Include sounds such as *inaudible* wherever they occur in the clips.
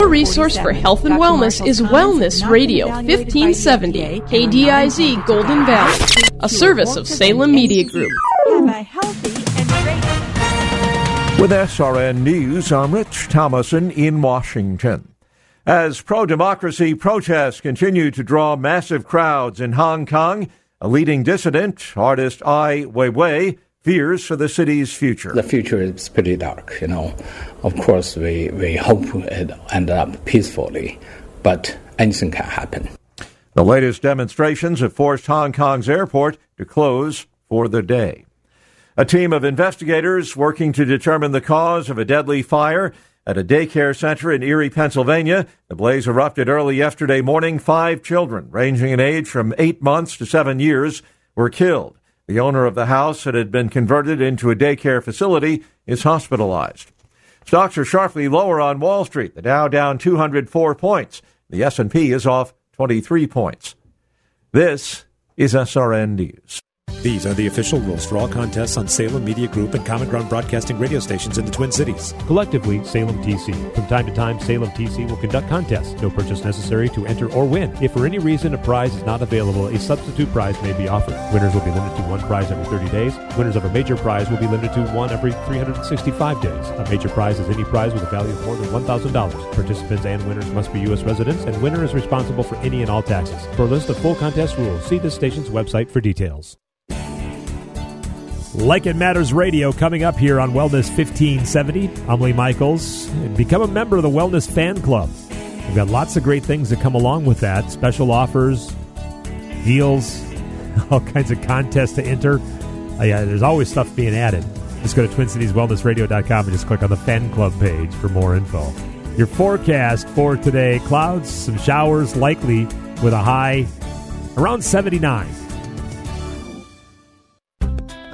A resource for health and wellness is Wellness Radio 1570, KDIZ Golden Valley, a service of Salem Media Group. With SRN News, I'm Rich Thomason in Washington. As pro democracy protests continue to draw massive crowds in Hong Kong, a leading dissident, artist Ai Weiwei, fears for the city's future. The future is pretty dark, you know. Of course, we, we hope it end up peacefully, but anything can happen. The latest demonstrations have forced Hong Kong's airport to close for the day. A team of investigators working to determine the cause of a deadly fire at a daycare center in Erie, Pennsylvania. The blaze erupted early yesterday morning. Five children, ranging in age from eight months to seven years, were killed. The owner of the house that had been converted into a daycare facility is hospitalized. Stocks are sharply lower on Wall Street. The Dow down 204 points. The S&P is off 23 points. This is SRN News. These are the official rules for all contests on Salem Media Group and Common Ground Broadcasting radio stations in the Twin Cities. Collectively, Salem TC. From time to time, Salem TC will conduct contests. No purchase necessary to enter or win. If for any reason a prize is not available, a substitute prize may be offered. Winners will be limited to one prize every 30 days. Winners of a major prize will be limited to one every 365 days. A major prize is any prize with a value of more than $1,000. Participants and winners must be U.S. residents, and winner is responsible for any and all taxes. For a list of full contest rules, see the station's website for details. Like It Matters Radio coming up here on Wellness 1570. I'm Lee Michaels. Become a member of the Wellness Fan Club. We've got lots of great things that come along with that special offers, deals, *laughs* all kinds of contests to enter. Uh, yeah, there's always stuff being added. Just go to TwinCitiesWellnessRadio.com and just click on the Fan Club page for more info. Your forecast for today clouds, some showers likely with a high around 79.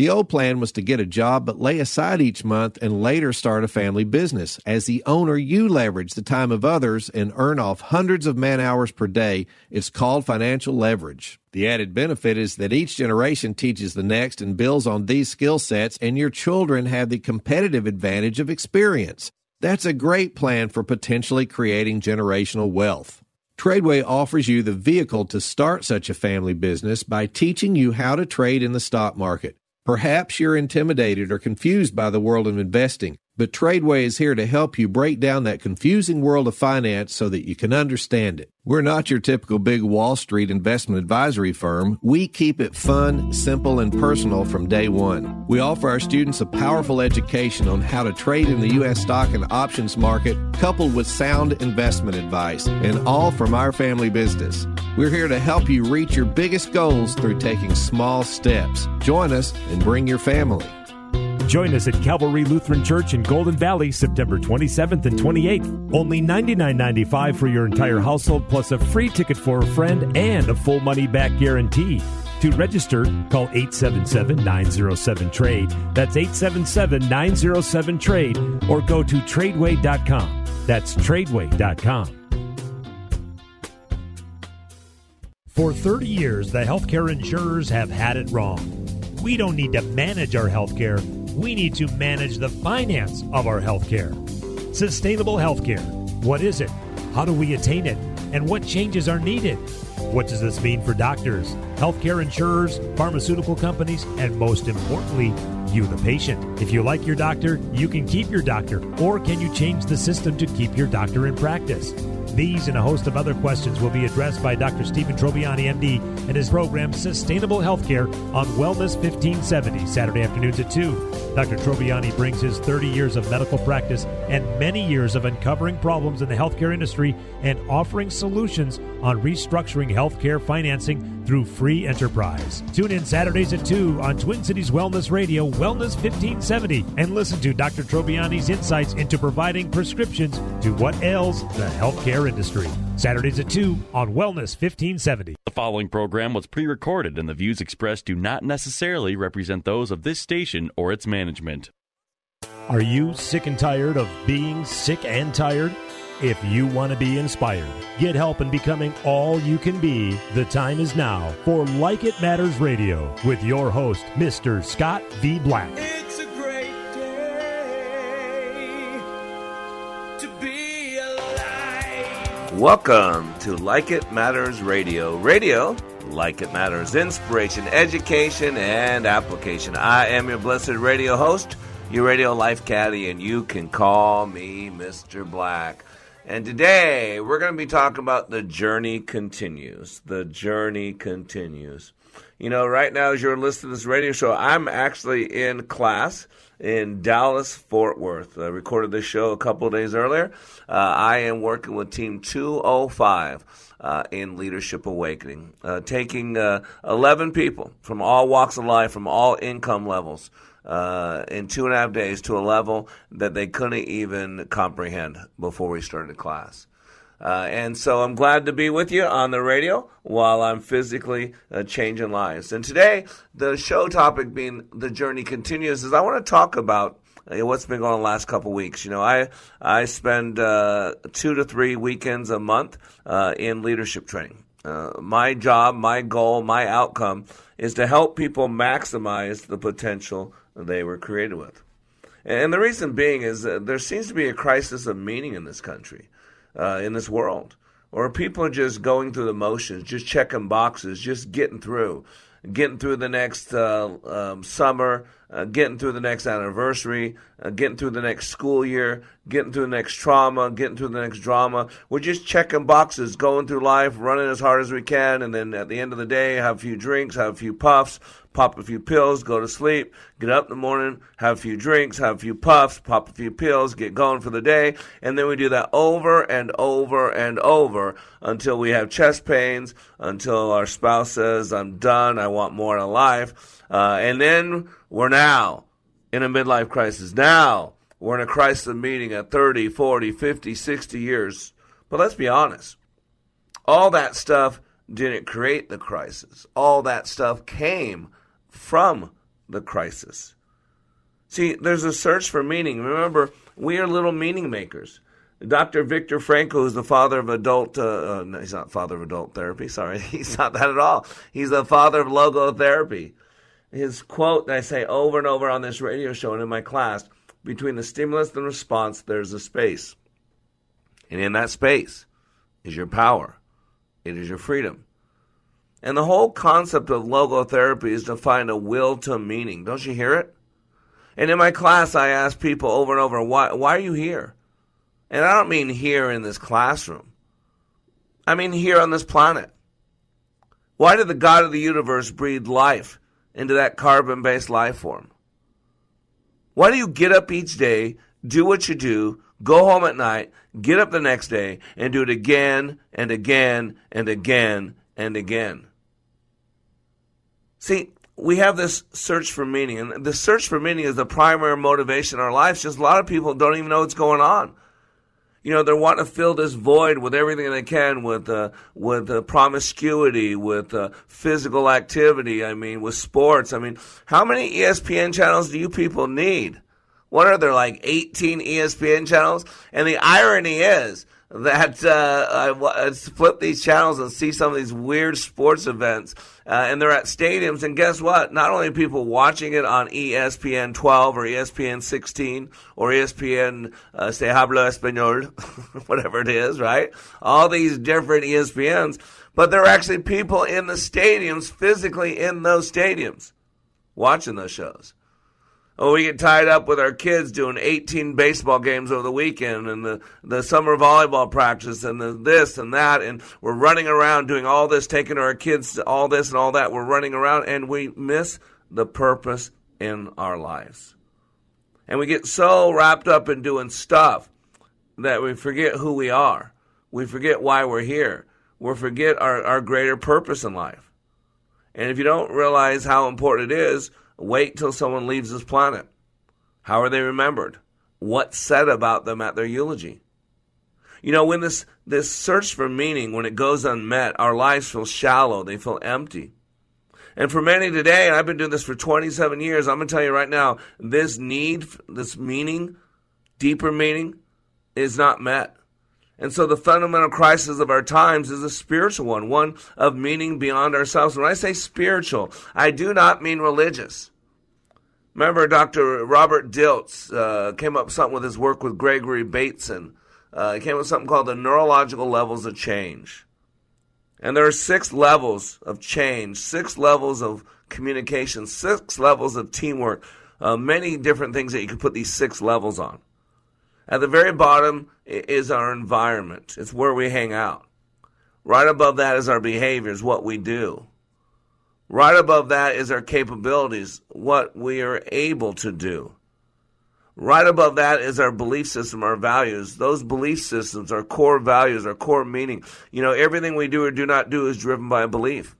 The old plan was to get a job but lay aside each month and later start a family business. As the owner, you leverage the time of others and earn off hundreds of man hours per day. It's called financial leverage. The added benefit is that each generation teaches the next and builds on these skill sets, and your children have the competitive advantage of experience. That's a great plan for potentially creating generational wealth. Tradeway offers you the vehicle to start such a family business by teaching you how to trade in the stock market. Perhaps you're intimidated or confused by the world of investing, but Tradeway is here to help you break down that confusing world of finance so that you can understand it. We're not your typical big Wall Street investment advisory firm. We keep it fun, simple, and personal from day one. We offer our students a powerful education on how to trade in the U.S. stock and options market, coupled with sound investment advice, and all from our family business. We're here to help you reach your biggest goals through taking small steps. Join us and bring your family. Join us at Calvary Lutheran Church in Golden Valley September 27th and 28th. Only $99.95 for your entire household, plus a free ticket for a friend and a full money back guarantee. To register, call 877 907 TRADE. That's 877 907 TRADE or go to tradeway.com. That's tradeway.com. For 30 years, the healthcare insurers have had it wrong. We don't need to manage our healthcare, we need to manage the finance of our healthcare. Sustainable healthcare. What is it? How do we attain it? And what changes are needed? What does this mean for doctors, healthcare insurers, pharmaceutical companies, and most importantly, you, the patient. If you like your doctor, you can keep your doctor, or can you change the system to keep your doctor in practice? These and a host of other questions will be addressed by Dr. Stephen Trobiani, MD, and his program Sustainable Healthcare on Wellness 1570, Saturday afternoons at 2. Dr. Trobiani brings his 30 years of medical practice and many years of uncovering problems in the healthcare industry and offering solutions on restructuring healthcare financing through free enterprise. Tune in Saturdays at 2 on Twin Cities Wellness Radio, Wellness 1570, and listen to Dr. Trobiani's insights into providing prescriptions to what ails the healthcare industry. Saturdays at 2 on Wellness 1570. The following program was pre recorded, and the views expressed do not necessarily represent those of this station or its management. Are you sick and tired of being sick and tired? If you want to be inspired, get help in becoming all you can be, the time is now for Like It Matters Radio with your host, Mr. Scott V. Black. Welcome to Like It Matters Radio. Radio, like it matters, inspiration, education, and application. I am your blessed radio host, your radio life caddy, and you can call me Mr. Black. And today we're going to be talking about the journey continues. The journey continues. You know, right now, as you're listening to this radio show, I'm actually in class in Dallas, Fort Worth. I recorded this show a couple days earlier. Uh, I am working with Team 205 uh, in Leadership Awakening, uh, taking uh, 11 people from all walks of life, from all income levels uh, in two and a half days to a level that they couldn't even comprehend before we started class. Uh, and so I'm glad to be with you on the radio while I'm physically uh, changing lives. And today, the show topic being the journey continues is I want to talk about uh, what's been going on the last couple weeks. You know, I I spend uh, two to three weekends a month uh, in leadership training. Uh, my job, my goal, my outcome is to help people maximize the potential they were created with. And the reason being is there seems to be a crisis of meaning in this country, uh, in this world, or people are just going through the motions, just checking boxes, just getting through, getting through the next uh, um, summer, uh, getting through the next anniversary, uh, getting through the next school year, getting through the next trauma, getting through the next drama. We're just checking boxes, going through life, running as hard as we can, and then at the end of the day, have a few drinks, have a few puffs, pop a few pills, go to sleep, get up in the morning, have a few drinks, have a few puffs, pop a few pills, get going for the day, and then we do that over and over and over until we have chest pains, until our spouse says, I'm done, I want more in life. Uh, and then we're now in a midlife crisis. Now we're in a crisis of meaning at 30, 40, 50, 60 years. But let's be honest. All that stuff didn't create the crisis. All that stuff came from the crisis. See, there's a search for meaning. Remember, we are little meaning makers. Dr. Viktor Frankl is the father of adult, uh, uh, no, he's not father of adult therapy, *laughs* sorry. He's not that at all. He's the father of logotherapy. His quote that I say over and over on this radio show and in my class between the stimulus and response, there's a space. And in that space is your power, it is your freedom. And the whole concept of logotherapy is to find a will to meaning. Don't you hear it? And in my class, I ask people over and over, why, why are you here? And I don't mean here in this classroom, I mean here on this planet. Why did the God of the universe breathe life into that carbon based life form? Why do you get up each day, do what you do, go home at night, get up the next day, and do it again and again and again and again? See, we have this search for meaning, and the search for meaning is the primary motivation in our lives. Just a lot of people don't even know what's going on. You know, they're wanting to fill this void with everything they can, with uh, with uh, promiscuity, with uh, physical activity. I mean, with sports. I mean, how many ESPN channels do you people need? What are there like 18 ESPN channels? And the irony is that uh, I, I flip these channels and see some of these weird sports events, uh, and they're at stadiums. And guess what? Not only people watching it on ESPN 12 or ESPN 16 or ESPN uh, Se Habla Español, *laughs* whatever it is, right? All these different ESPNs, but there are actually people in the stadiums, physically in those stadiums, watching those shows. Or we get tied up with our kids doing 18 baseball games over the weekend and the, the summer volleyball practice and the this and that. And we're running around doing all this, taking our kids to all this and all that. We're running around and we miss the purpose in our lives. And we get so wrapped up in doing stuff that we forget who we are. We forget why we're here. We forget our, our greater purpose in life. And if you don't realize how important it is, Wait till someone leaves this planet. How are they remembered? What's said about them at their eulogy? You know, when this, this search for meaning, when it goes unmet, our lives feel shallow, they feel empty. And for many today, and I've been doing this for 27 years, I'm going to tell you right now, this need, this meaning, deeper meaning, is not met. And so the fundamental crisis of our times is a spiritual one, one of meaning beyond ourselves. When I say spiritual, I do not mean religious. Remember, Dr. Robert Dilts uh, came up with something with his work with Gregory Bateson. Uh, he came up with something called the neurological levels of change. And there are six levels of change, six levels of communication, six levels of teamwork, uh, many different things that you could put these six levels on. At the very bottom is our environment. It's where we hang out. Right above that is our behaviors, what we do. Right above that is our capabilities, what we are able to do. Right above that is our belief system, our values. Those belief systems, our core values, our core meaning. You know, everything we do or do not do is driven by a belief.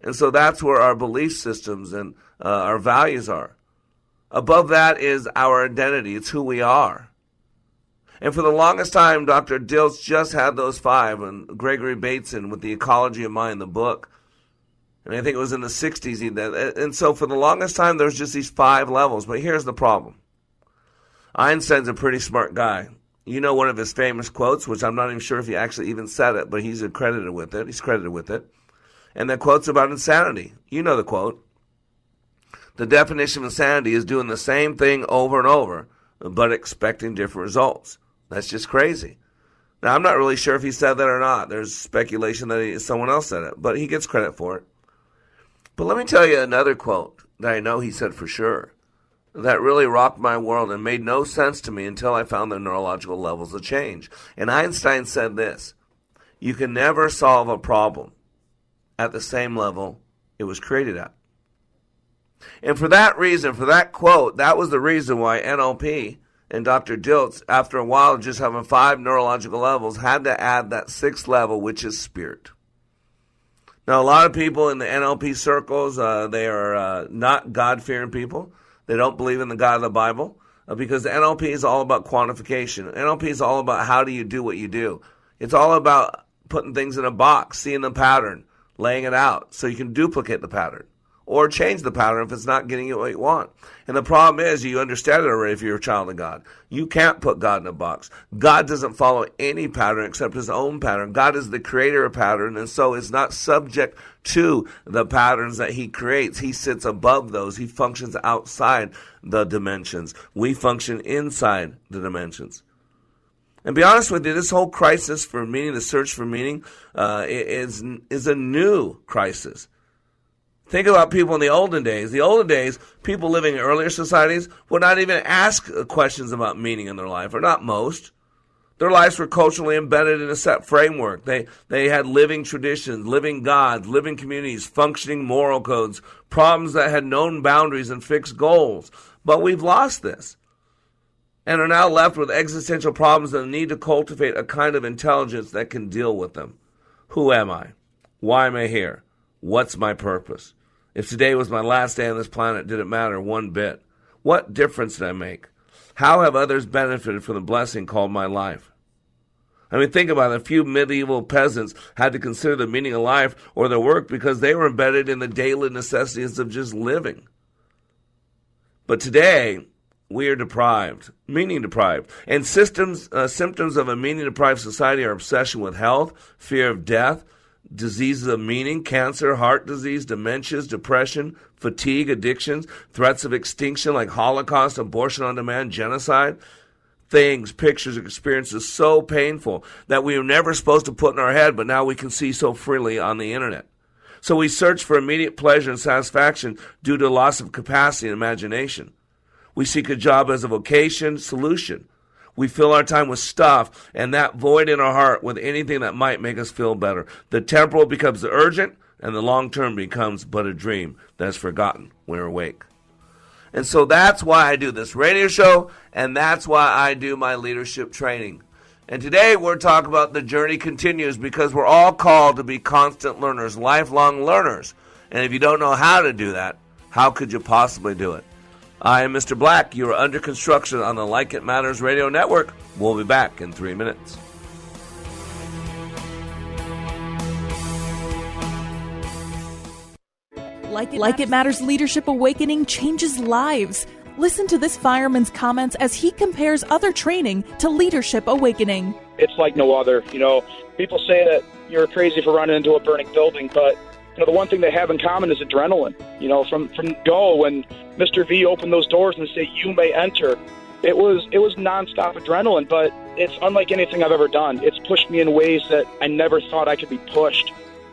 And so that's where our belief systems and uh, our values are. Above that is our identity. It's who we are. And for the longest time, Dr. Dilts just had those five, and Gregory Bateson with the Ecology of Mind, the book. And I think it was in the 60s. He did. And so for the longest time, there's just these five levels. But here's the problem Einstein's a pretty smart guy. You know one of his famous quotes, which I'm not even sure if he actually even said it, but he's credited with it. He's credited with it. And that quote's about insanity. You know the quote. The definition of insanity is doing the same thing over and over, but expecting different results. That's just crazy. Now, I'm not really sure if he said that or not. There's speculation that he, someone else said it, but he gets credit for it. But let me tell you another quote that I know he said for sure that really rocked my world and made no sense to me until I found the neurological levels of change. And Einstein said this You can never solve a problem at the same level it was created at. And for that reason, for that quote, that was the reason why NLP and Dr. Dilts, after a while just having five neurological levels, had to add that sixth level, which is spirit. Now, a lot of people in the NLP circles, uh, they are uh, not God fearing people. They don't believe in the God of the Bible uh, because the NLP is all about quantification. NLP is all about how do you do what you do. It's all about putting things in a box, seeing the pattern, laying it out so you can duplicate the pattern or change the pattern if it's not getting you what you want. And the problem is, you understand it already if you're a child of God. You can't put God in a box. God doesn't follow any pattern except his own pattern. God is the creator of pattern, and so is not subject to the patterns that he creates. He sits above those. He functions outside the dimensions. We function inside the dimensions. And be honest with you, this whole crisis for meaning, the search for meaning, uh, is is a new crisis. Think about people in the olden days. The olden days, people living in earlier societies would not even ask questions about meaning in their life, or not most. Their lives were culturally embedded in a set framework. They, they had living traditions, living gods, living communities, functioning moral codes, problems that had known boundaries and fixed goals. But we've lost this and are now left with existential problems and the need to cultivate a kind of intelligence that can deal with them. Who am I? Why am I here? What's my purpose? If today was my last day on this planet, did it matter one bit? What difference did I make? How have others benefited from the blessing called my life? I mean, think about it. A few medieval peasants had to consider the meaning of life or their work because they were embedded in the daily necessities of just living. But today, we are deprived, meaning deprived. And systems, uh, symptoms of a meaning deprived society are obsession with health, fear of death, diseases of meaning, cancer, heart disease, dementias, depression, fatigue, addictions, threats of extinction like Holocaust, abortion on demand, genocide, things, pictures, experiences so painful that we were never supposed to put in our head, but now we can see so freely on the internet. So we search for immediate pleasure and satisfaction due to loss of capacity and imagination. We seek a job as a vocation solution. We fill our time with stuff and that void in our heart with anything that might make us feel better. The temporal becomes the urgent, and the long term becomes but a dream that's forgotten when we're awake. And so that's why I do this radio show, and that's why I do my leadership training. And today we're talking about the journey continues because we're all called to be constant learners, lifelong learners. And if you don't know how to do that, how could you possibly do it? I am Mr. Black. You are under construction on the Like It Matters radio network. We'll be back in three minutes. Like It, like it Matters Leadership Awakening changes lives. Listen to this fireman's comments as he compares other training to Leadership Awakening. It's like no other. You know, people say that you're crazy for running into a burning building, but you know the one thing they have in common is adrenaline. You know, from from go when Mr. V opened those doors and said you may enter, it was it was nonstop adrenaline, but it's unlike anything I've ever done. It's pushed me in ways that I never thought I could be pushed.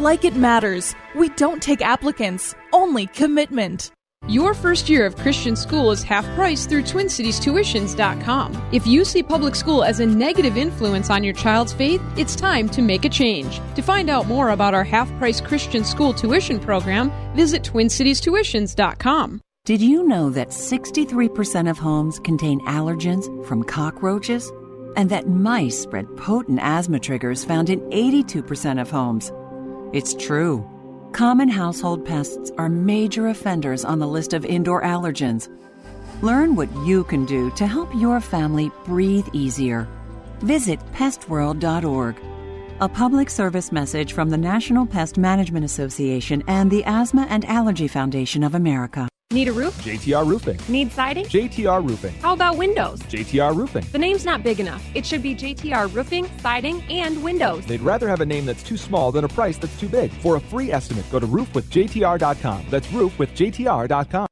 Like It Matters. We don't take applicants, only commitment. Your first year of Christian school is half price through TwinCitiesTuitions.com. If you see public school as a negative influence on your child's faith, it's time to make a change. To find out more about our half price Christian school tuition program, visit TwinCitiesTuitions.com. Did you know that 63% of homes contain allergens from cockroaches? And that mice spread potent asthma triggers found in 82% of homes? It's true. Common household pests are major offenders on the list of indoor allergens. Learn what you can do to help your family breathe easier. Visit pestworld.org. A public service message from the National Pest Management Association and the Asthma and Allergy Foundation of America. Need a roof? JTR Roofing. Need siding? JTR Roofing. How about windows? JTR Roofing. The name's not big enough. It should be JTR Roofing, Siding, and Windows. They'd rather have a name that's too small than a price that's too big. For a free estimate, go to roofwithjtr.com. That's roofwithjtr.com.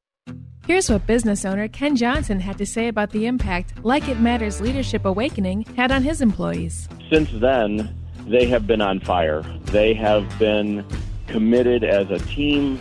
Here's what business owner Ken Johnson had to say about the impact Like It Matters Leadership Awakening had on his employees. Since then, they have been on fire. They have been committed as a team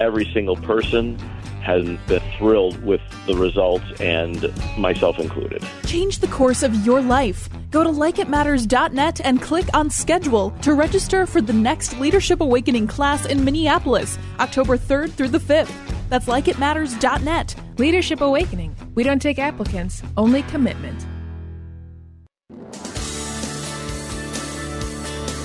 Every single person has been thrilled with the results, and myself included. Change the course of your life. Go to likeitmatters.net and click on schedule to register for the next Leadership Awakening class in Minneapolis, October 3rd through the 5th. That's likeitmatters.net. Leadership Awakening. We don't take applicants, only commitment.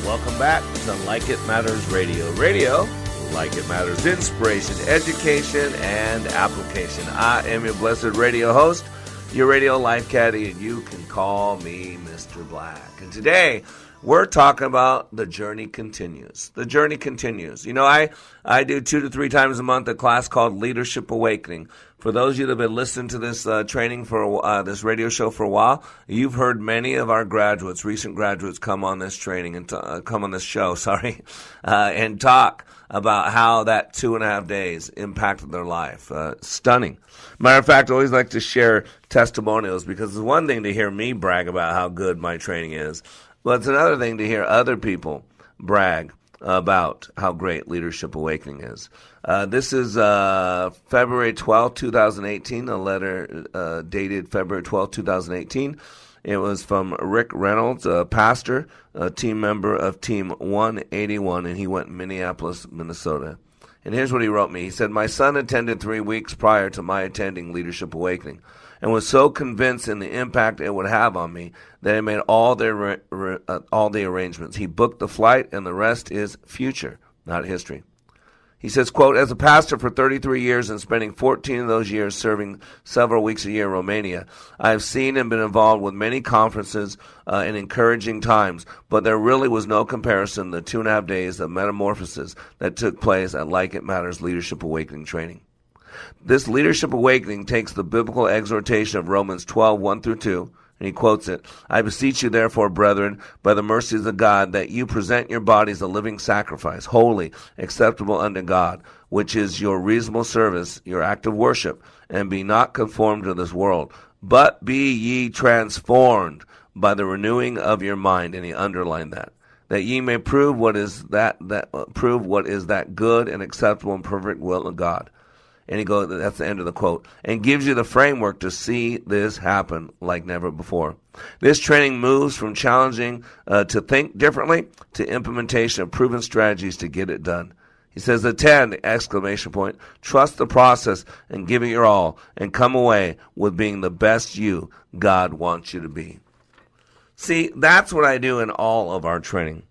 Welcome back to Like It Matters Radio. Radio like it matters inspiration, education, and application. I am your blessed radio host, your radio life caddy, and you can call me Mr. Black. And today, we're talking about the journey continues. The journey continues. You know, I, I do two to three times a month a class called Leadership Awakening. For those of you that have been listening to this uh, training for uh, this radio show for a while, you've heard many of our graduates, recent graduates, come on this training and t- uh, come on this show. *laughs* Sorry, uh, and talk about how that two and a half days impacted their life. Uh, stunning. Matter of fact, I always like to share testimonials because it's one thing to hear me brag about how good my training is, but it's another thing to hear other people brag about how great Leadership Awakening is. Uh, this is uh, February 12, 2018, a letter uh, dated February 12, 2018. It was from Rick Reynolds, a pastor, a team member of Team 181, and he went Minneapolis, Minnesota. And here's what he wrote me. He said, My son attended three weeks prior to my attending Leadership Awakening. And was so convinced in the impact it would have on me that he made all the uh, all the arrangements. He booked the flight, and the rest is future, not history. He says, quote, as a pastor for 33 years and spending 14 of those years serving several weeks a year in Romania, I have seen and been involved with many conferences uh, and encouraging times, but there really was no comparison to the two and a half days of metamorphosis that took place at Like It Matters Leadership Awakening training. This leadership awakening takes the biblical exhortation of Romans 12, 1 through 2, and he quotes it I beseech you, therefore, brethren, by the mercies of God, that you present your bodies a living sacrifice, holy, acceptable unto God, which is your reasonable service, your act of worship, and be not conformed to this world, but be ye transformed by the renewing of your mind. And he underlined that. That ye may prove what is that that uh, prove what is that good and acceptable and perfect will of God and he goes, that's the end of the quote, and gives you the framework to see this happen like never before. This training moves from challenging uh, to think differently to implementation of proven strategies to get it done. He says, attend, exclamation point, trust the process and give it your all and come away with being the best you God wants you to be. See, that's what I do in all of our training.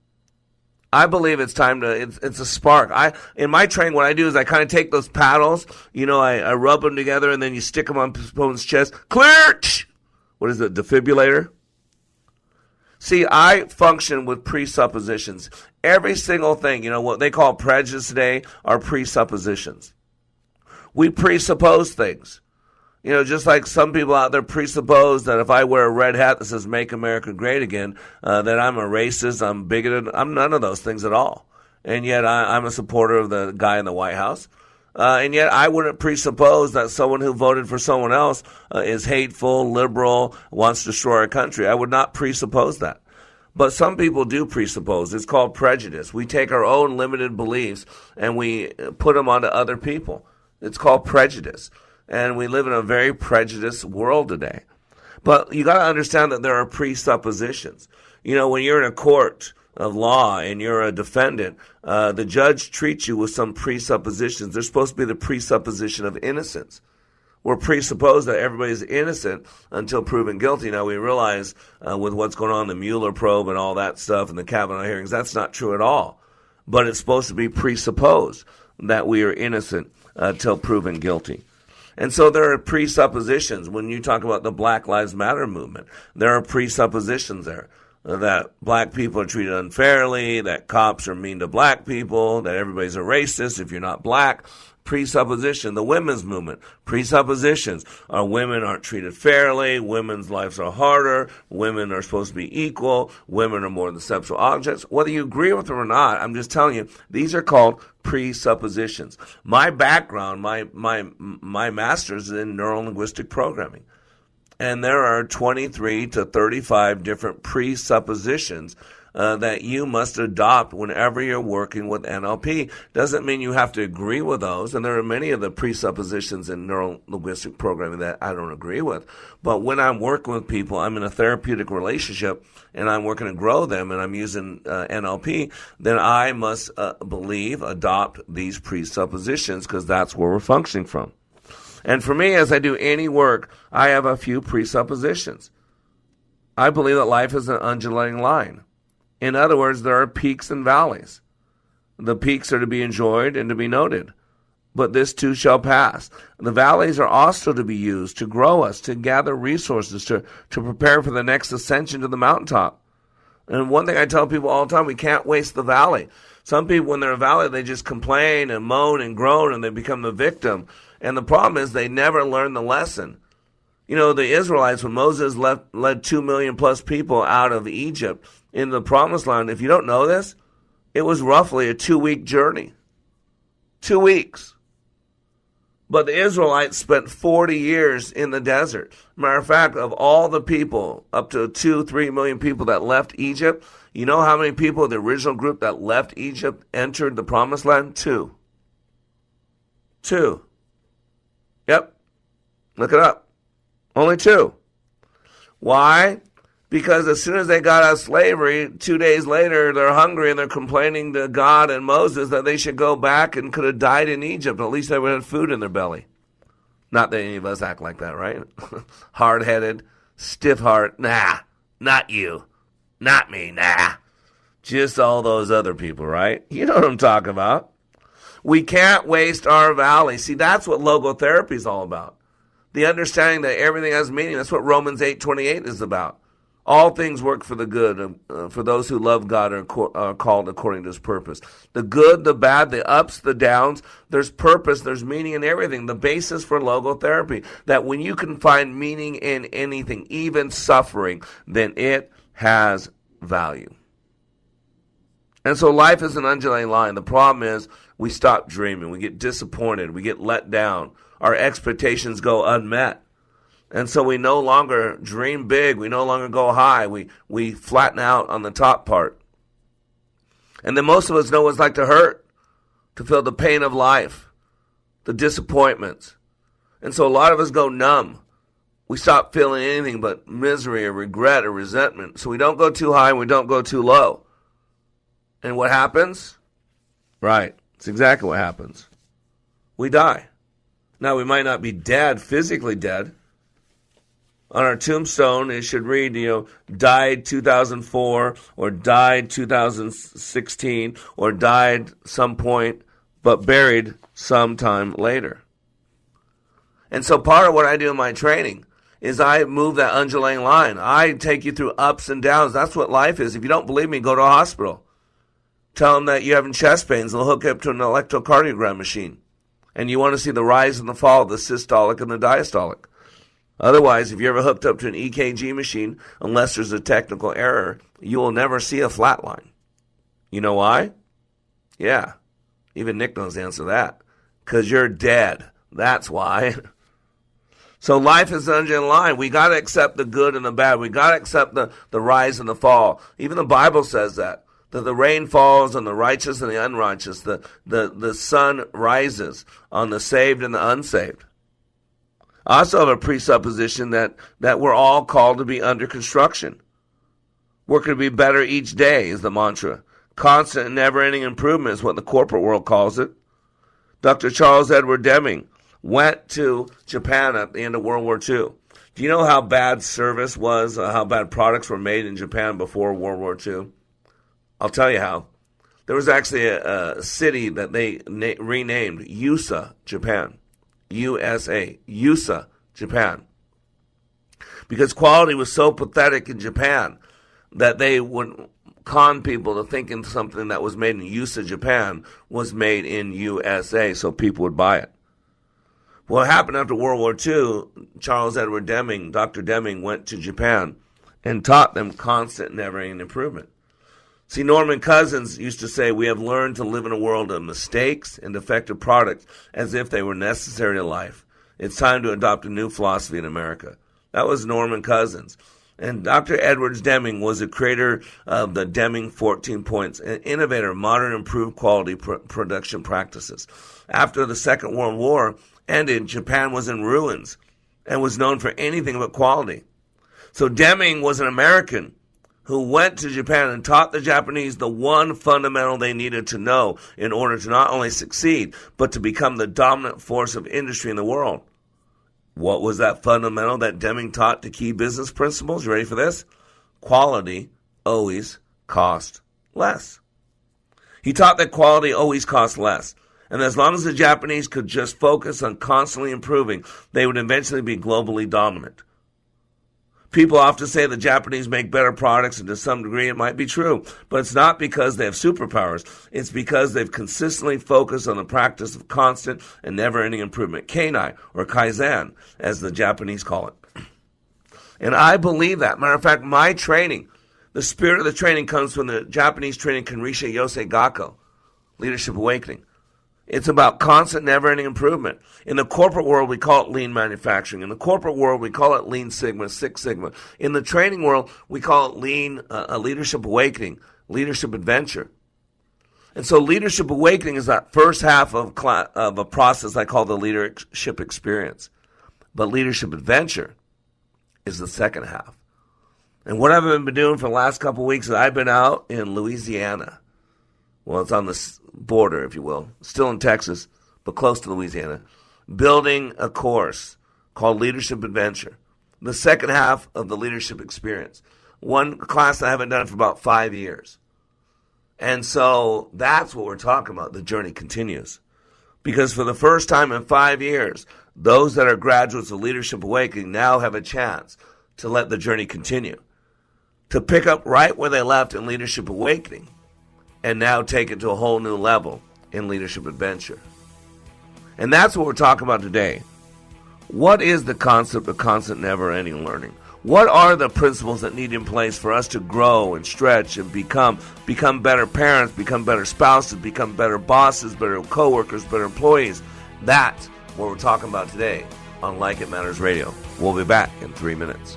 I believe it's time to. It's, it's a spark. I in my training, what I do is I kind of take those paddles, you know, I, I rub them together, and then you stick them on someone's chest. Clear. What is it? Defibrillator. See, I function with presuppositions. Every single thing, you know, what they call prejudice today are presuppositions. We presuppose things. You know, just like some people out there presuppose that if I wear a red hat that says "Make America Great Again," uh, that I'm a racist, I'm bigoted. I'm none of those things at all. And yet, I, am a supporter of the guy in the White House. Uh, and yet, I wouldn't presuppose that someone who voted for someone else uh, is hateful, liberal, wants to destroy our country. I would not presuppose that. But some people do presuppose. It's called prejudice. We take our own limited beliefs and we put them onto other people. It's called prejudice and we live in a very prejudiced world today. But you got to understand that there are presuppositions. You know, when you're in a court of law and you're a defendant, uh, the judge treats you with some presuppositions. There's supposed to be the presupposition of innocence. We're presupposed that everybody's innocent until proven guilty. Now we realize uh, with what's going on, the Mueller probe and all that stuff and the Kavanaugh hearings, that's not true at all. But it's supposed to be presupposed that we are innocent until proven guilty. And so there are presuppositions when you talk about the Black Lives Matter movement. There are presuppositions there that black people are treated unfairly, that cops are mean to black people, that everybody's a racist if you're not black presupposition, the women's movement, presuppositions. Our women aren't treated fairly, women's lives are harder, women are supposed to be equal, women are more than sexual objects. Whether you agree with them or not, I'm just telling you, these are called presuppositions. My background, my my my master's is in neurolinguistic programming. And there are 23 to 35 different presuppositions uh, that you must adopt whenever you're working with NLP. Doesn't mean you have to agree with those, and there are many of the presuppositions in neuro linguistic programming that I don't agree with. But when I'm working with people, I'm in a therapeutic relationship, and I'm working to grow them, and I'm using uh, NLP, then I must uh, believe, adopt these presuppositions because that's where we're functioning from. And for me, as I do any work, I have a few presuppositions. I believe that life is an undulating line. In other words, there are peaks and valleys. The peaks are to be enjoyed and to be noted, but this too shall pass. The valleys are also to be used to grow us, to gather resources, to, to prepare for the next ascension to the mountaintop. And one thing I tell people all the time, we can't waste the valley. Some people, when they're in a valley, they just complain and moan and groan and they become the victim. And the problem is they never learn the lesson. You know, the Israelites, when Moses left, led two million plus people out of Egypt, in the promised land, if you don't know this, it was roughly a two week journey. Two weeks. But the Israelites spent 40 years in the desert. Matter of fact, of all the people, up to two, three million people that left Egypt, you know how many people, the original group that left Egypt, entered the promised land? Two. Two. Yep. Look it up. Only two. Why? Because as soon as they got out of slavery, two days later, they're hungry and they're complaining to God and Moses that they should go back and could have died in Egypt. At least they would have food in their belly. Not that any of us act like that, right? *laughs* Hard headed, stiff heart. Nah, not you. Not me, nah. Just all those other people, right? You know what I'm talking about. We can't waste our valley. See, that's what logotherapy is all about. The understanding that everything has meaning. That's what Romans 8:28 is about. All things work for the good uh, for those who love God and are called according to His purpose. The good, the bad, the ups, the downs. There's purpose. There's meaning in everything. The basis for logotherapy that when you can find meaning in anything, even suffering, then it has value. And so life is an undulating line. The problem is we stop dreaming. We get disappointed. We get let down. Our expectations go unmet. And so we no longer dream big. We no longer go high. We, we flatten out on the top part. And then most of us know what it's like to hurt, to feel the pain of life, the disappointments. And so a lot of us go numb. We stop feeling anything but misery or regret or resentment. So we don't go too high and we don't go too low. And what happens? Right. It's exactly what happens. We die. Now, we might not be dead, physically dead, on our tombstone, it should read, you know, died 2004 or died 2016 or died some point, but buried sometime later. And so part of what I do in my training is I move that undulating line. I take you through ups and downs. That's what life is. If you don't believe me, go to a hospital. Tell them that you're having chest pains. They'll hook you up to an electrocardiogram machine. And you want to see the rise and the fall of the systolic and the diastolic. Otherwise, if you're ever hooked up to an EKG machine, unless there's a technical error, you will never see a flat line. You know why? Yeah. Even Nick knows the answer to that. Because you're dead. That's why. *laughs* So life is an engine line. We got to accept the good and the bad. We got to accept the, the rise and the fall. Even the Bible says that. That the rain falls on the righteous and the unrighteous. The, the, the sun rises on the saved and the unsaved. I also have a presupposition that, that we're all called to be under construction. Working to be better each day is the mantra. Constant and never ending improvement is what the corporate world calls it. Dr. Charles Edward Deming went to Japan at the end of World War II. Do you know how bad service was, uh, how bad products were made in Japan before World War II? I'll tell you how. There was actually a, a city that they na- renamed Yusa, Japan. USA, USA, Japan. Because quality was so pathetic in Japan that they would con people to thinking something that was made in USA, Japan was made in USA, so people would buy it. What happened after World War II, Charles Edward Deming, Dr. Deming, went to Japan and taught them constant, never ending improvement. See, Norman Cousins used to say, We have learned to live in a world of mistakes and defective products as if they were necessary to life. It's time to adopt a new philosophy in America. That was Norman Cousins. And Dr. Edwards Deming was the creator of the Deming 14 Points, an innovator of modern improved quality pr- production practices. After the Second World War ended, Japan was in ruins and was known for anything but quality. So Deming was an American who went to Japan and taught the Japanese the one fundamental they needed to know in order to not only succeed, but to become the dominant force of industry in the world. What was that fundamental that Deming taught to key business principles? You ready for this? Quality always cost less. He taught that quality always costs less. And as long as the Japanese could just focus on constantly improving, they would eventually be globally dominant. People often say the Japanese make better products, and to some degree it might be true. But it's not because they have superpowers. It's because they've consistently focused on the practice of constant and never ending improvement. Kanai, or Kaizen, as the Japanese call it. And I believe that. Matter of fact, my training, the spirit of the training comes from the Japanese training Kanrisha Yosei Gakko, Leadership Awakening. It's about constant, never ending improvement. In the corporate world, we call it lean manufacturing. In the corporate world, we call it lean sigma, six sigma. In the training world, we call it lean uh, a leadership awakening, leadership adventure. And so leadership awakening is that first half of, cl- of a process I call the leadership experience. But leadership adventure is the second half. And what I've been doing for the last couple weeks is I've been out in Louisiana. Well, it's on the border, if you will, still in Texas, but close to Louisiana. building a course called Leadership Adventure, the second half of the leadership experience. One class I haven't done for about five years. And so that's what we're talking about. The journey continues. Because for the first time in five years, those that are graduates of Leadership Awakening now have a chance to let the journey continue, to pick up right where they left in Leadership Awakening, and now take it to a whole new level in Leadership Adventure. And that's what we're talking about today. What is the concept of constant, never ending learning? What are the principles that need in place for us to grow and stretch and become become better parents, become better spouses, become better bosses, better coworkers, better employees? That's what we're talking about today on Like It Matters Radio. We'll be back in three minutes.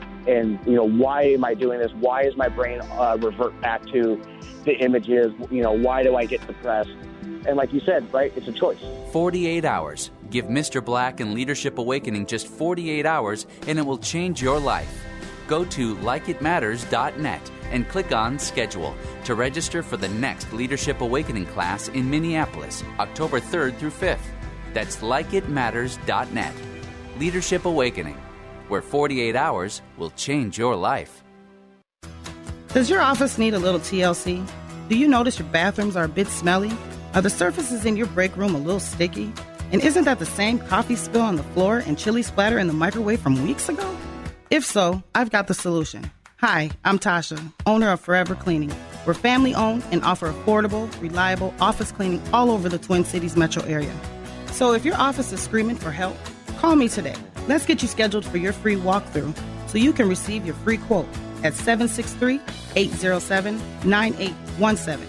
And, you know, why am I doing this? Why is my brain uh, revert back to the images? You know, why do I get depressed? And like you said, right, it's a choice. 48 hours. Give Mr. Black and Leadership Awakening just 48 hours and it will change your life. Go to likeitmatters.net and click on Schedule to register for the next Leadership Awakening class in Minneapolis, October 3rd through 5th. That's likeitmatters.net. Leadership Awakening, where 48 hours will change your life. Does your office need a little TLC? Do you notice your bathrooms are a bit smelly? Are the surfaces in your break room a little sticky? And isn't that the same coffee spill on the floor and chili splatter in the microwave from weeks ago? If so, I've got the solution. Hi, I'm Tasha, owner of Forever Cleaning. We're family owned and offer affordable, reliable office cleaning all over the Twin Cities metro area. So if your office is screaming for help, call me today. Let's get you scheduled for your free walkthrough so you can receive your free quote at 763 807 9817.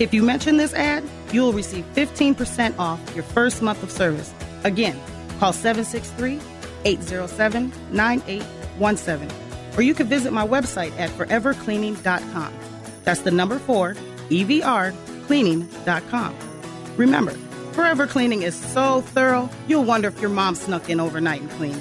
If you mention this ad, you will receive 15% off your first month of service. Again, call 763 807 9817. Or you can visit my website at forevercleaning.com. That's the number four, EVR, cleaning.com. Remember, Forever Cleaning is so thorough, you'll wonder if your mom snuck in overnight and cleaned.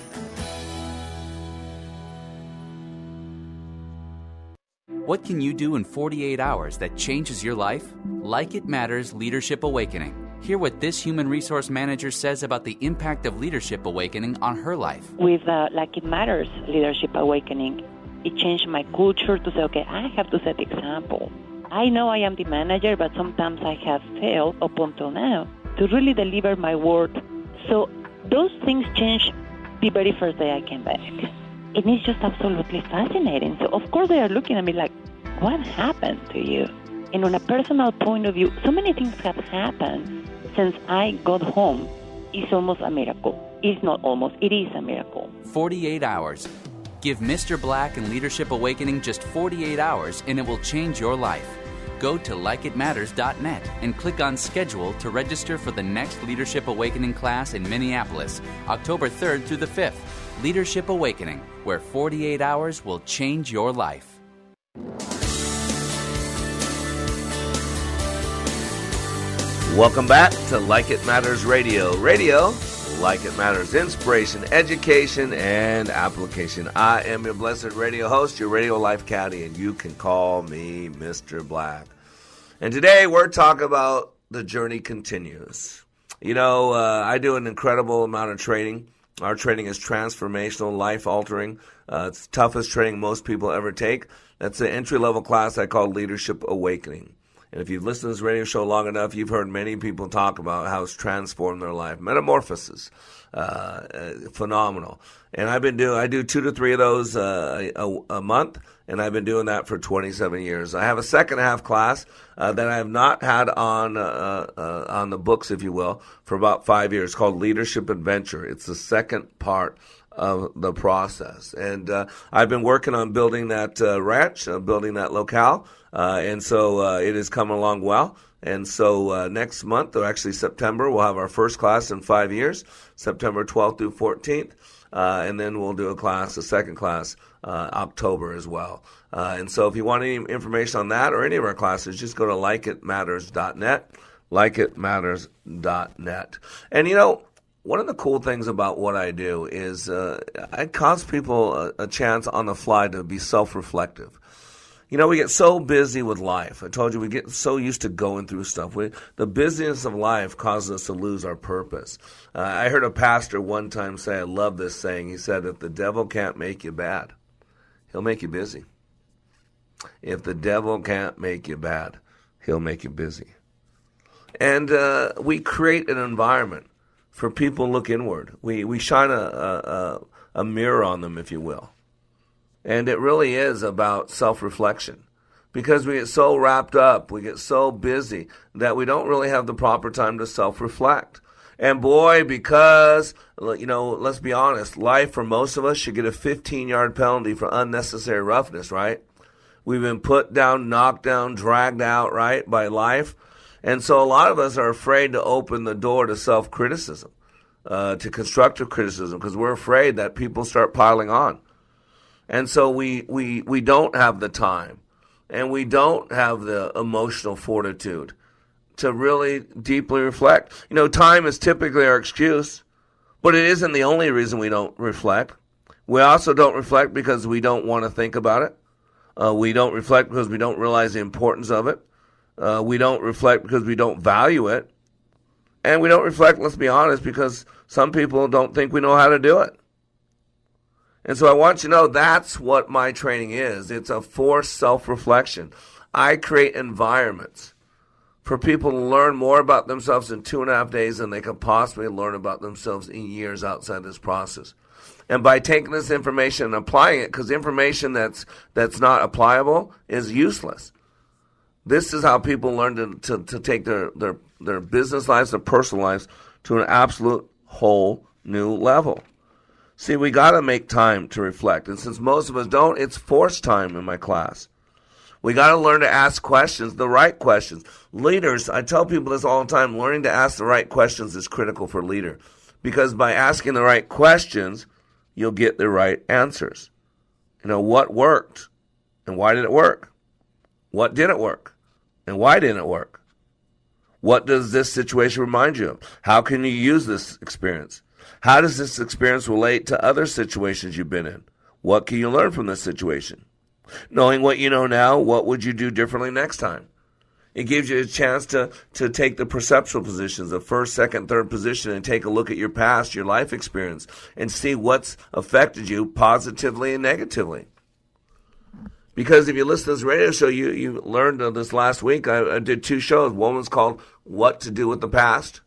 What can you do in 48 hours that changes your life? Like It Matters Leadership Awakening. Hear what this human resource manager says about the impact of Leadership Awakening on her life. With uh, Like It Matters Leadership Awakening, it changed my culture to say, okay, I have to set the example. I know I am the manager, but sometimes I have failed up until now to really deliver my word. So those things changed the very first day I came back. And it's just absolutely fascinating. So, of course, they are looking at me like, what happened to you? And on a personal point of view, so many things have happened since I got home. It's almost a miracle. It's not almost, it is a miracle. 48 hours. Give Mr. Black and Leadership Awakening just 48 hours and it will change your life. Go to likeitmatters.net and click on schedule to register for the next Leadership Awakening class in Minneapolis, October 3rd through the 5th. Leadership Awakening, where 48 hours will change your life. Welcome back to Like It Matters Radio. Radio, like it matters, inspiration, education, and application. I am your blessed radio host, your radio life caddy, and you can call me Mr. Black. And today we're talking about the journey continues. You know, uh, I do an incredible amount of training. Our training is transformational, life altering. Uh, it's the toughest training most people ever take. That's the entry level class I call Leadership Awakening. And if you've listened to this radio show long enough, you've heard many people talk about how it's transformed their life. Metamorphosis, uh, uh, phenomenal. And I've been doing, I do two to three of those uh, a, a, month, and I've been doing that for 27 years. I have a second half class uh, that I have not had on uh, on the books, if you will, for about five years, called Leadership Adventure. It's the second part of the process. And uh, I've been working on building that uh, ranch, uh, building that locale, uh, and so uh, it is coming along well. And so uh, next month, or actually September, we'll have our first class in five years, September 12th through 14th. Uh, and then we'll do a class, a second class, uh, October as well. Uh, and so if you want any information on that or any of our classes, just go to likeitmatters.net, likeitmatters.net. And you know, one of the cool things about what I do is uh, I cause people a, a chance on the fly to be self reflective. You know, we get so busy with life. I told you we get so used to going through stuff. We, the busyness of life causes us to lose our purpose. Uh, I heard a pastor one time say, I love this saying. He said, If the devil can't make you bad, he'll make you busy. If the devil can't make you bad, he'll make you busy. And uh, we create an environment for people to look inward. We, we shine a, a, a mirror on them, if you will. And it really is about self reflection because we get so wrapped up, we get so busy that we don't really have the proper time to self reflect. And boy, because, you know, let's be honest, life for most of us should get a 15 yard penalty for unnecessary roughness, right? We've been put down, knocked down, dragged out, right, by life. And so a lot of us are afraid to open the door to self criticism, uh, to constructive criticism, because we're afraid that people start piling on. And so we, we, we don't have the time and we don't have the emotional fortitude to really deeply reflect. You know, time is typically our excuse, but it isn't the only reason we don't reflect. We also don't reflect because we don't want to think about it. Uh, we don't reflect because we don't realize the importance of it. Uh, we don't reflect because we don't value it. And we don't reflect, let's be honest, because some people don't think we know how to do it. And so I want you to know that's what my training is. It's a forced self reflection. I create environments for people to learn more about themselves in two and a half days than they could possibly learn about themselves in years outside this process. And by taking this information and applying it, because information that's that's not applicable is useless. This is how people learn to, to, to take their, their, their business lives, their personal lives to an absolute whole new level. See, we got to make time to reflect. And since most of us don't, it's forced time in my class. We got to learn to ask questions, the right questions. Leaders, I tell people this all the time, learning to ask the right questions is critical for leader. Because by asking the right questions, you'll get the right answers. You know, what worked? And why did it work? What didn't work? And why didn't it work? What does this situation remind you of? How can you use this experience? How does this experience relate to other situations you've been in? What can you learn from this situation? Knowing what you know now, what would you do differently next time? It gives you a chance to, to take the perceptual positions, the first, second, third position, and take a look at your past, your life experience, and see what's affected you positively and negatively. Because if you listen to this radio show, you, you learned this last week. I, I did two shows. One was called What to Do with the Past,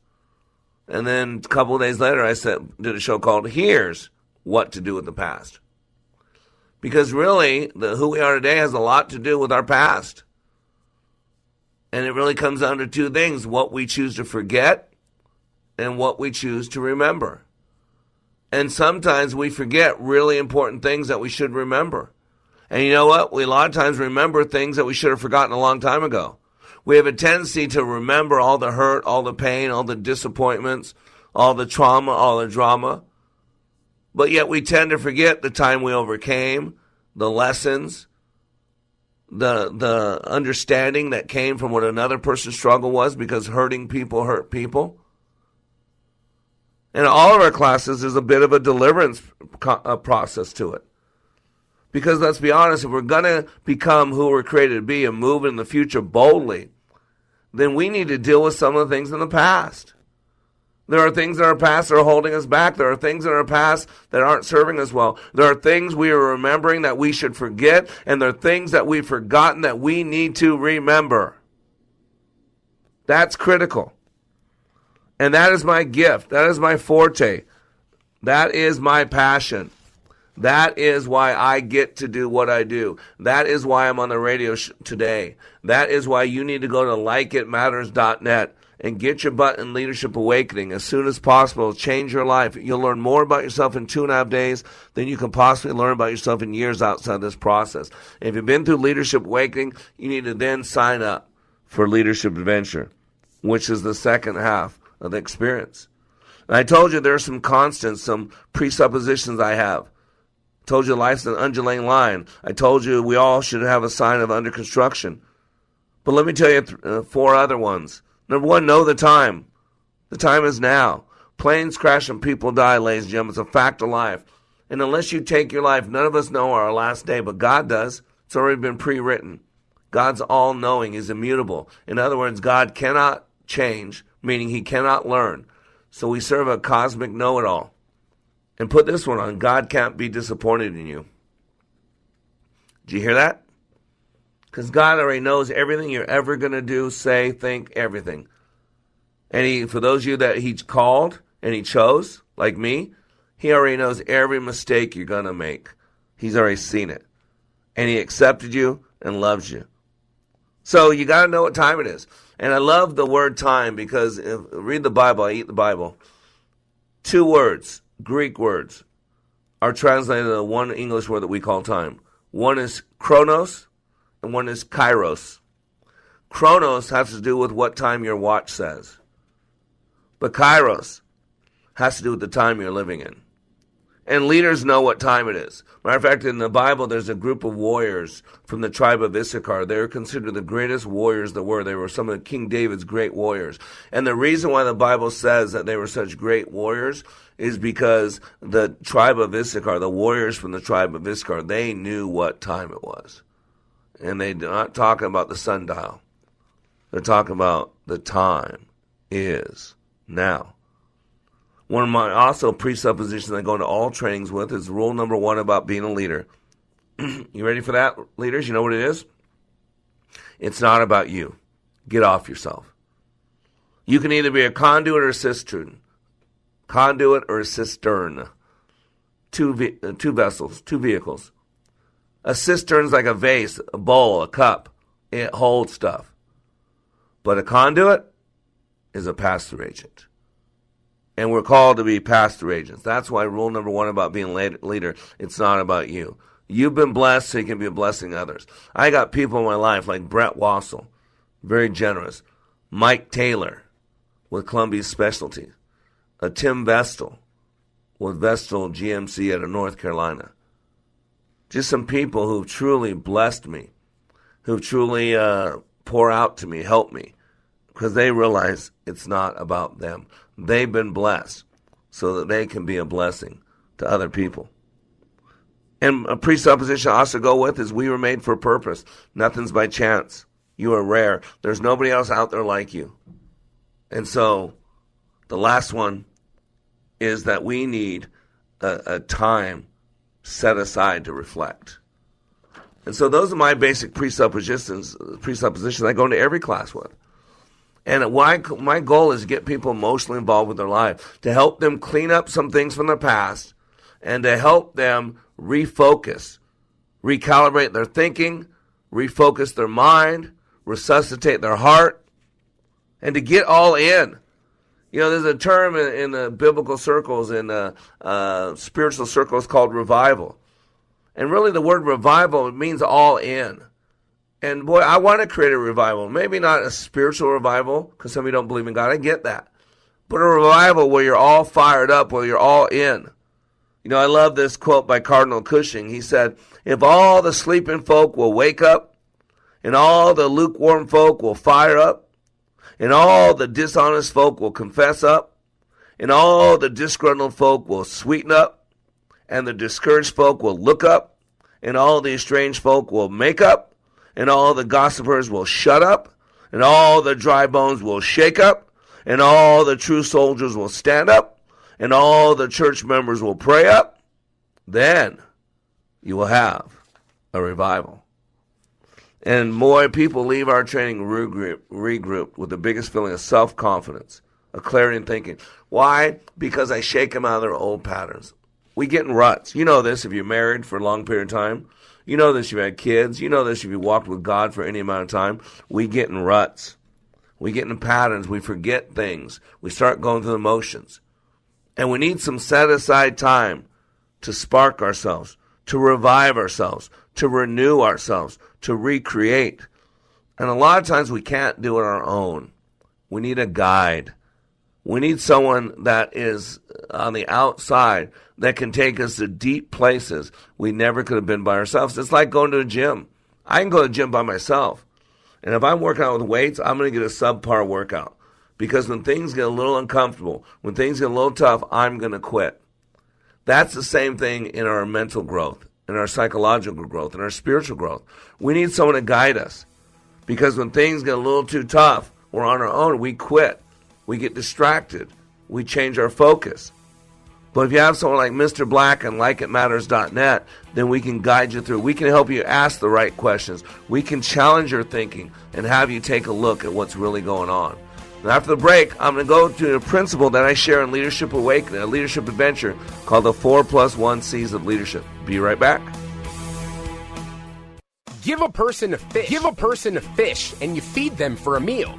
and then a couple of days later, I said, did a show called Here's What to Do with the Past. Because really, the, who we are today has a lot to do with our past. And it really comes down to two things what we choose to forget and what we choose to remember. And sometimes we forget really important things that we should remember. And you know what? We a lot of times remember things that we should have forgotten a long time ago. We have a tendency to remember all the hurt, all the pain, all the disappointments, all the trauma, all the drama. But yet we tend to forget the time we overcame, the lessons, the the understanding that came from what another person's struggle was because hurting people hurt people. And all of our classes, is a bit of a deliverance uh, process to it. Because let's be honest, if we're going to become who we're created to be and move in the future boldly, then we need to deal with some of the things in the past. There are things in our past that are holding us back. There are things in our past that aren't serving us well. There are things we are remembering that we should forget, and there are things that we've forgotten that we need to remember. That's critical. And that is my gift. That is my forte. That is my passion. That is why I get to do what I do. That is why I'm on the radio sh- today. That is why you need to go to likeitmatters.net and get your butt in Leadership Awakening as soon as possible. Change your life. You'll learn more about yourself in two and a half days than you can possibly learn about yourself in years outside this process. If you've been through Leadership Awakening, you need to then sign up for Leadership Adventure, which is the second half of the experience. And I told you there are some constants, some presuppositions I have. Told you life's an undulating line. I told you we all should have a sign of under construction. But let me tell you th- uh, four other ones. Number one, know the time. The time is now. Planes crash and people die, ladies and gentlemen. It's a fact of life. And unless you take your life, none of us know our last day, but God does. It's already been pre written. God's all knowing, He's immutable. In other words, God cannot change, meaning He cannot learn. So we serve a cosmic know it all. And put this one on God can't be disappointed in you. Did you hear that? Because God already knows everything you're ever going to do, say, think, everything. And he, for those of you that He called and He chose, like me, He already knows every mistake you're going to make. He's already seen it. And He accepted you and loves you. So you got to know what time it is. And I love the word time because if, read the Bible, I eat the Bible. Two words, Greek words, are translated into one English word that we call time. One is chronos and one is kairos. Chronos has to do with what time your watch says. But kairos has to do with the time you're living in. And leaders know what time it is. Matter of fact, in the Bible, there's a group of warriors from the tribe of Issachar. They were considered the greatest warriors there were. They were some of King David's great warriors. And the reason why the Bible says that they were such great warriors is because the tribe of Issachar, the warriors from the tribe of Issachar, they knew what time it was. And they're not talking about the sundial. They're talking about the time is now. One of my also presuppositions I go into all trainings with is rule number one about being a leader. *clears throat* you ready for that, leaders? You know what it is? It's not about you. Get off yourself. You can either be a conduit or a cistern. Conduit or a cistern. Two, ve- uh, two vessels, two vehicles. A cistern's like a vase, a bowl, a cup. It holds stuff. But a conduit is a pass through agent. And we're called to be pastor agents. That's why rule number one about being a leader, it's not about you. You've been blessed so you can be a blessing others. I got people in my life like Brett Wassel, very generous. Mike Taylor with Columbia Specialty. A Tim Vestal with Vestal GMC out of North Carolina. Just some people who've truly blessed me, who've truly uh, pour out to me, help me, because they realize it's not about them. They've been blessed so that they can be a blessing to other people. And a presupposition I also go with is we were made for purpose. Nothing's by chance. You are rare. There's nobody else out there like you. And so the last one is that we need a, a time set aside to reflect. And so those are my basic presuppositions, presuppositions I go into every class with. And why, my goal is to get people emotionally involved with their life, to help them clean up some things from their past, and to help them refocus, recalibrate their thinking, refocus their mind, resuscitate their heart, and to get all in. You know, there's a term in, in the biblical circles, in uh, uh, spiritual circles, called revival. And really, the word revival means all in. And boy, I want to create a revival. Maybe not a spiritual revival, because some of you don't believe in God. I get that. But a revival where you're all fired up, where you're all in. You know, I love this quote by Cardinal Cushing. He said, If all the sleeping folk will wake up, and all the lukewarm folk will fire up, and all the dishonest folk will confess up, and all the disgruntled folk will sweeten up, and the discouraged folk will look up, and all the estranged folk will make up, and all the gossipers will shut up, and all the dry bones will shake up, and all the true soldiers will stand up, and all the church members will pray up, then you will have a revival. And more people leave our training regroup, regrouped with the biggest feeling of self confidence, a clarity in thinking. Why? Because I shake them out of their old patterns. We get in ruts. You know this if you're married for a long period of time. You know this if you've had kids. You know this if you walked with God for any amount of time. We get in ruts. We get in patterns. We forget things. We start going through the motions. And we need some set aside time to spark ourselves, to revive ourselves, to renew ourselves, to recreate. And a lot of times we can't do it on our own. We need a guide. We need someone that is on the outside that can take us to deep places we never could have been by ourselves. It's like going to a gym. I can go to the gym by myself. And if I'm working out with weights, I'm going to get a subpar workout. Because when things get a little uncomfortable, when things get a little tough, I'm going to quit. That's the same thing in our mental growth, in our psychological growth, in our spiritual growth. We need someone to guide us. Because when things get a little too tough, we're on our own, we quit. We get distracted. We change our focus. But if you have someone like Mr. Black and likeitmatters.net, then we can guide you through. We can help you ask the right questions. We can challenge your thinking and have you take a look at what's really going on. And after the break, I'm going to go to a principle that I share in Leadership Awakening, a leadership adventure called the 4 plus 1 C's of Leadership. Be right back. Give a person a fish. Give a person a fish and you feed them for a meal.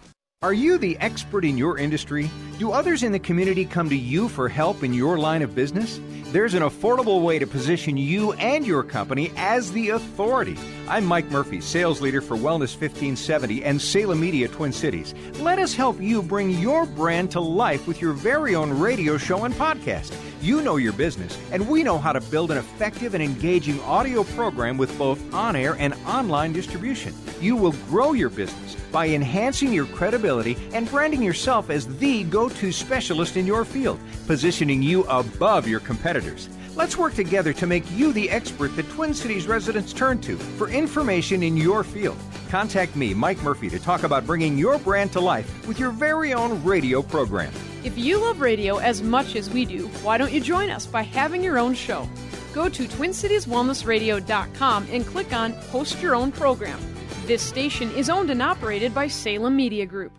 Are you the expert in your industry? Do others in the community come to you for help in your line of business? There's an affordable way to position you and your company as the authority. I'm Mike Murphy, sales leader for Wellness 1570 and Salem Media Twin Cities. Let us help you bring your brand to life with your very own radio show and podcast. You know your business, and we know how to build an effective and engaging audio program with both on air and online distribution. You will grow your business by enhancing your credibility and branding yourself as the go to specialist in your field, positioning you above your competitors. Let's work together to make you the expert that Twin Cities residents turn to for information in your field. Contact me, Mike Murphy, to talk about bringing your brand to life with your very own radio program. If you love radio as much as we do, why don't you join us by having your own show? Go to TwinCitiesWellnessRadio.com and click on Host Your Own Program. This station is owned and operated by Salem Media Group.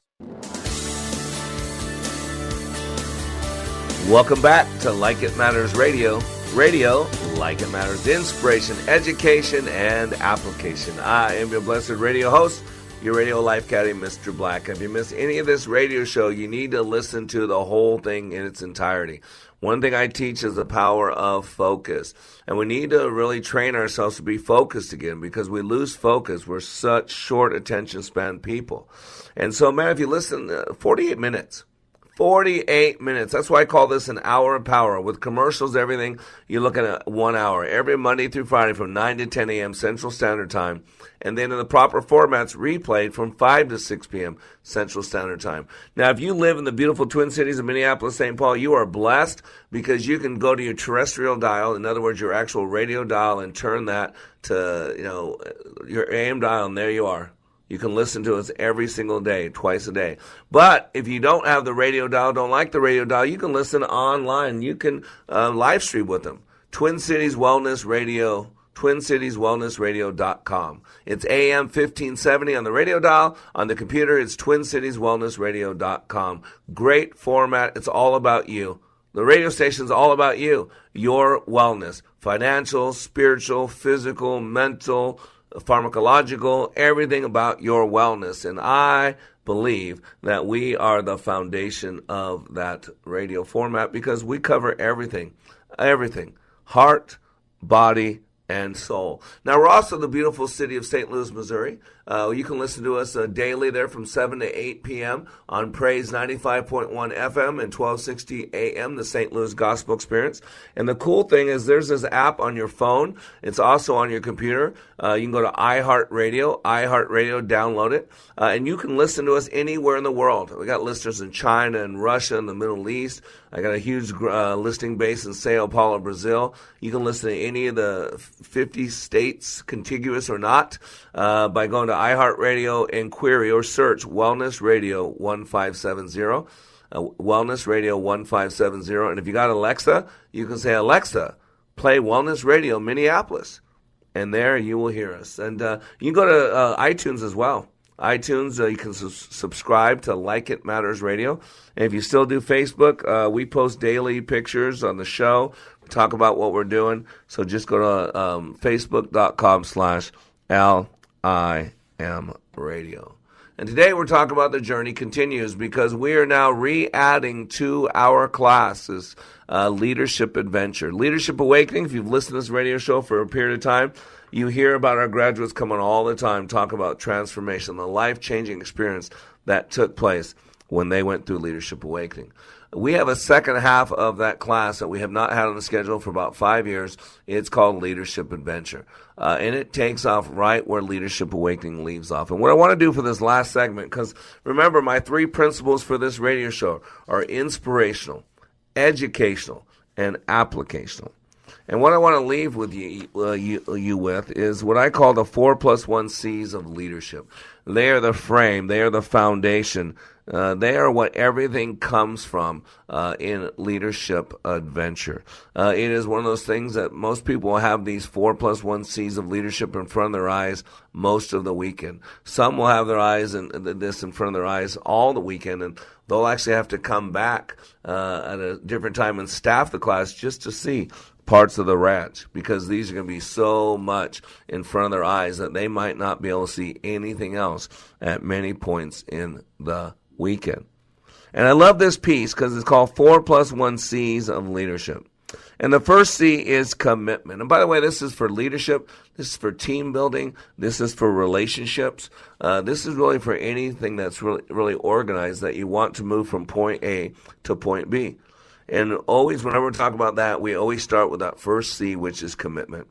Welcome back to Like It Matters Radio. Radio, like it matters, inspiration, education, and application. I am your blessed radio host, your radio life caddy, Mr. Black. If you miss any of this radio show, you need to listen to the whole thing in its entirety. One thing I teach is the power of focus. And we need to really train ourselves to be focused again because we lose focus. We're such short attention span people. And so, man, if you listen, uh, 48 minutes. 48 minutes. That's why I call this an hour of power. With commercials, everything, you're looking at one hour. Every Monday through Friday from 9 to 10 a.m. Central Standard Time. And then in the proper formats, replayed from 5 to 6 p.m. Central Standard Time. Now, if you live in the beautiful Twin Cities of Minneapolis, St. Paul, you are blessed because you can go to your terrestrial dial, in other words, your actual radio dial, and turn that to, you know, your AM dial, and there you are. You can listen to us every single day, twice a day. But if you don't have the radio dial, don't like the radio dial, you can listen online. You can uh, live stream with them. Twin Cities Wellness Radio TwinCitiesWellnessRadio.com. It's AM 1570 on the radio dial. On the computer, it's TwinCitiesWellnessRadio.com. Great format. It's all about you. The radio station is all about you, your wellness, financial, spiritual, physical, mental, pharmacological, everything about your wellness. And I believe that we are the foundation of that radio format because we cover everything, everything heart, body, and soul. Now, we're also the beautiful city of St. Louis, Missouri. Uh, you can listen to us uh, daily there from 7 to 8 p.m. on Praise 95.1 FM and 1260 a.m., the St. Louis Gospel Experience. And the cool thing is there's this app on your phone. It's also on your computer. Uh, you can go to iHeartRadio, iHeartRadio, download it, uh, and you can listen to us anywhere in the world. We got listeners in China and Russia and the Middle East. I got a huge uh, listing base in Sao Paulo, Brazil. You can listen to any of the 50 states, contiguous or not, uh, by going to iHeartRadio and query or search Wellness Radio 1570. Uh, Wellness Radio 1570. And if you got Alexa, you can say, Alexa, play Wellness Radio Minneapolis. And there you will hear us. And uh, you can go to uh, iTunes as well. iTunes, uh, you can su- subscribe to Like It Matters Radio. And if you still do Facebook, uh, we post daily pictures on the show, talk about what we're doing. So just go to um, facebook.com slash L-I-M radio. And today we're talking about the journey continues because we are now re-adding to our classes uh, Leadership Adventure. Leadership Awakening, if you've listened to this radio show for a period of time, you hear about our graduates coming all the time, talk about transformation, the life-changing experience that took place when they went through Leadership Awakening. We have a second half of that class that we have not had on the schedule for about five years. It's called Leadership Adventure. Uh, and it takes off right where Leadership Awakening leaves off. And what I want to do for this last segment, because remember, my three principles for this radio show are inspirational, educational, and applicational. And what I want to leave with you, uh, you, you with is what I call the four plus one C's of leadership. They are the frame, they are the foundation uh, they are what everything comes from uh, in leadership adventure. Uh, it is one of those things that most people have these four plus one C's of leadership in front of their eyes most of the weekend. Some will have their eyes and this in front of their eyes all the weekend, and they'll actually have to come back uh, at a different time and staff the class just to see parts of the ranch because these are going to be so much in front of their eyes that they might not be able to see anything else at many points in the weekend. And I love this piece because it's called Four Plus One C's of Leadership. And the first C is commitment. And by the way, this is for leadership. This is for team building. This is for relationships. Uh, this is really for anything that's really, really organized that you want to move from point A to point B. And always, whenever we talk about that, we always start with that first C, which is commitment.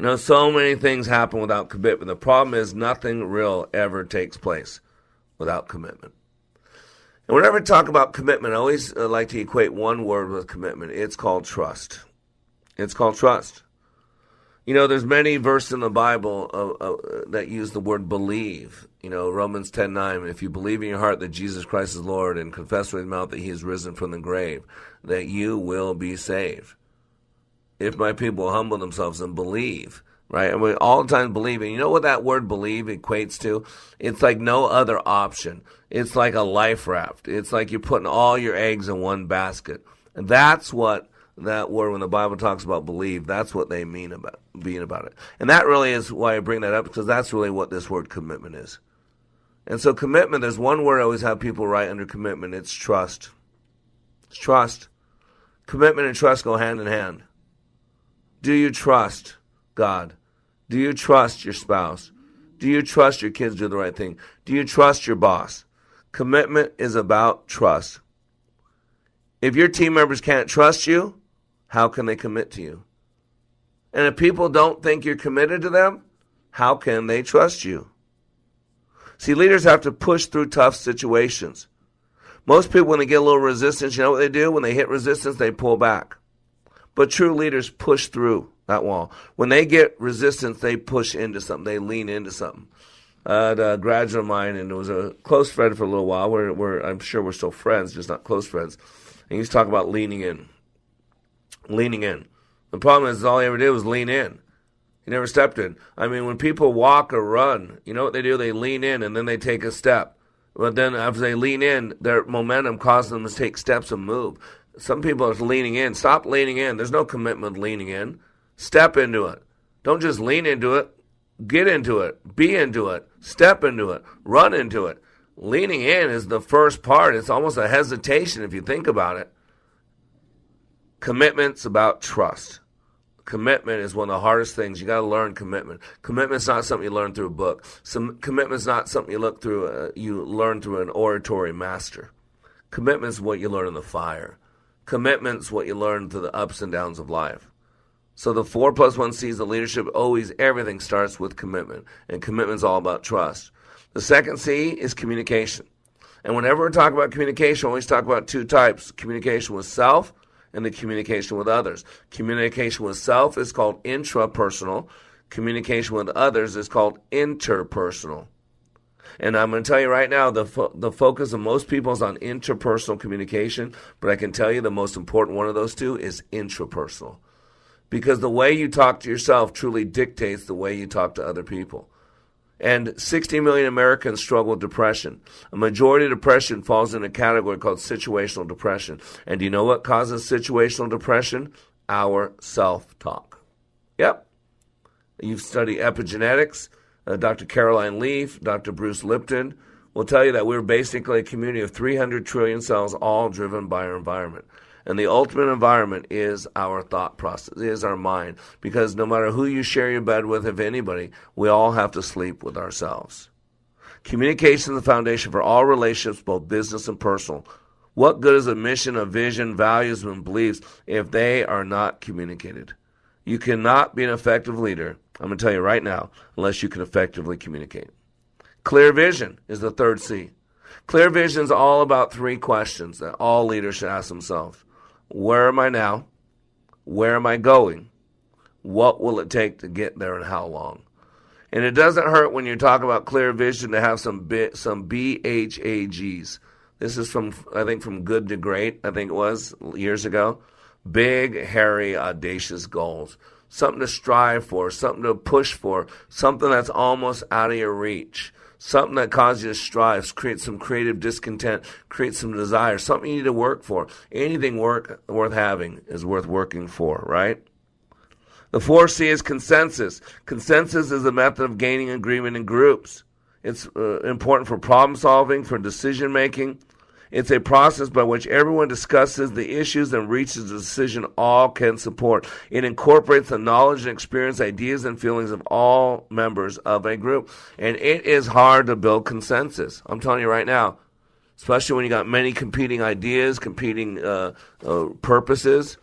You know, so many things happen without commitment. The problem is nothing real ever takes place without commitment. And whenever I talk about commitment, I always uh, like to equate one word with commitment. It's called trust. It's called trust. You know, there's many verses in the Bible uh, uh, that use the word believe. You know, Romans 10 9, if you believe in your heart that Jesus Christ is Lord and confess with your mouth that he is risen from the grave, that you will be saved. If my people humble themselves and believe, right? And we all the time believing. You know what that word believe equates to? It's like no other option. It's like a life raft. It's like you're putting all your eggs in one basket. And that's what that word when the Bible talks about believe, that's what they mean about being about it. And that really is why I bring that up because that's really what this word commitment is. And so commitment, there's one word I always have people write under commitment. It's trust. It's trust. Commitment and trust go hand in hand. Do you trust God? Do you trust your spouse? Do you trust your kids do the right thing? Do you trust your boss? Commitment is about trust. If your team members can't trust you, how can they commit to you? And if people don't think you're committed to them, how can they trust you? See, leaders have to push through tough situations. Most people, when they get a little resistance, you know what they do? When they hit resistance, they pull back. But true leaders push through that wall. When they get resistance, they push into something, they lean into something. uh, a graduate of mine, and it was a close friend for a little while. We're, we're I'm sure we're still friends, just not close friends. And he used to talk about leaning in, leaning in. The problem is, all he ever did was lean in. He never stepped in. I mean, when people walk or run, you know what they do? They lean in and then they take a step. But then after they lean in, their momentum causes them to take steps and move. Some people are leaning in. Stop leaning in. There's no commitment leaning in. Step into it. Don't just lean into it. Get into it. Be into it. Step into it. Run into it. Leaning in is the first part. It's almost a hesitation if you think about it. Commitment's about trust. Commitment is one of the hardest things. You got to learn commitment. Commitment's not something you learn through a book. Some commitment's not something you look through. A, you learn through an oratory master. Commitment's what you learn in the fire. Commitment's what you learn through the ups and downs of life. So the four plus one C's of leadership always everything starts with commitment, and commitment's all about trust. The second C is communication. And whenever we talk about communication, we always talk about two types communication with self and the communication with others. Communication with self is called intrapersonal, communication with others is called interpersonal. And I'm going to tell you right now, the, fo- the focus of most people is on interpersonal communication, but I can tell you the most important one of those two is intrapersonal. Because the way you talk to yourself truly dictates the way you talk to other people. And 60 million Americans struggle with depression. A majority of depression falls in a category called situational depression. And do you know what causes situational depression? Our self talk. Yep. You've studied epigenetics. Uh, Dr. Caroline Leaf, Dr. Bruce Lipton will tell you that we're basically a community of 300 trillion cells, all driven by our environment. And the ultimate environment is our thought process, is our mind. Because no matter who you share your bed with, if anybody, we all have to sleep with ourselves. Communication is the foundation for all relationships, both business and personal. What good is a mission, a vision, values, and beliefs if they are not communicated? You cannot be an effective leader, I'm going to tell you right now, unless you can effectively communicate. Clear vision is the third C. Clear vision is all about three questions that all leaders should ask themselves. Where am I now? Where am I going? What will it take to get there and how long? And it doesn't hurt when you talk about clear vision to have some bit, some BHAGs. This is from I think from Good to Great, I think it was years ago. Big, hairy, audacious goals. Something to strive for, something to push for, something that's almost out of your reach something that causes you to strive, create some creative discontent, create some desire, something you need to work for. Anything work, worth having is worth working for, right? The fourth C is consensus. Consensus is a method of gaining agreement in groups. It's uh, important for problem solving, for decision making, it's a process by which everyone discusses the issues and reaches a decision all can support. It incorporates the knowledge and experience, ideas and feelings of all members of a group. And it is hard to build consensus. I'm telling you right now, especially when you got many competing ideas, competing uh, uh, purposes.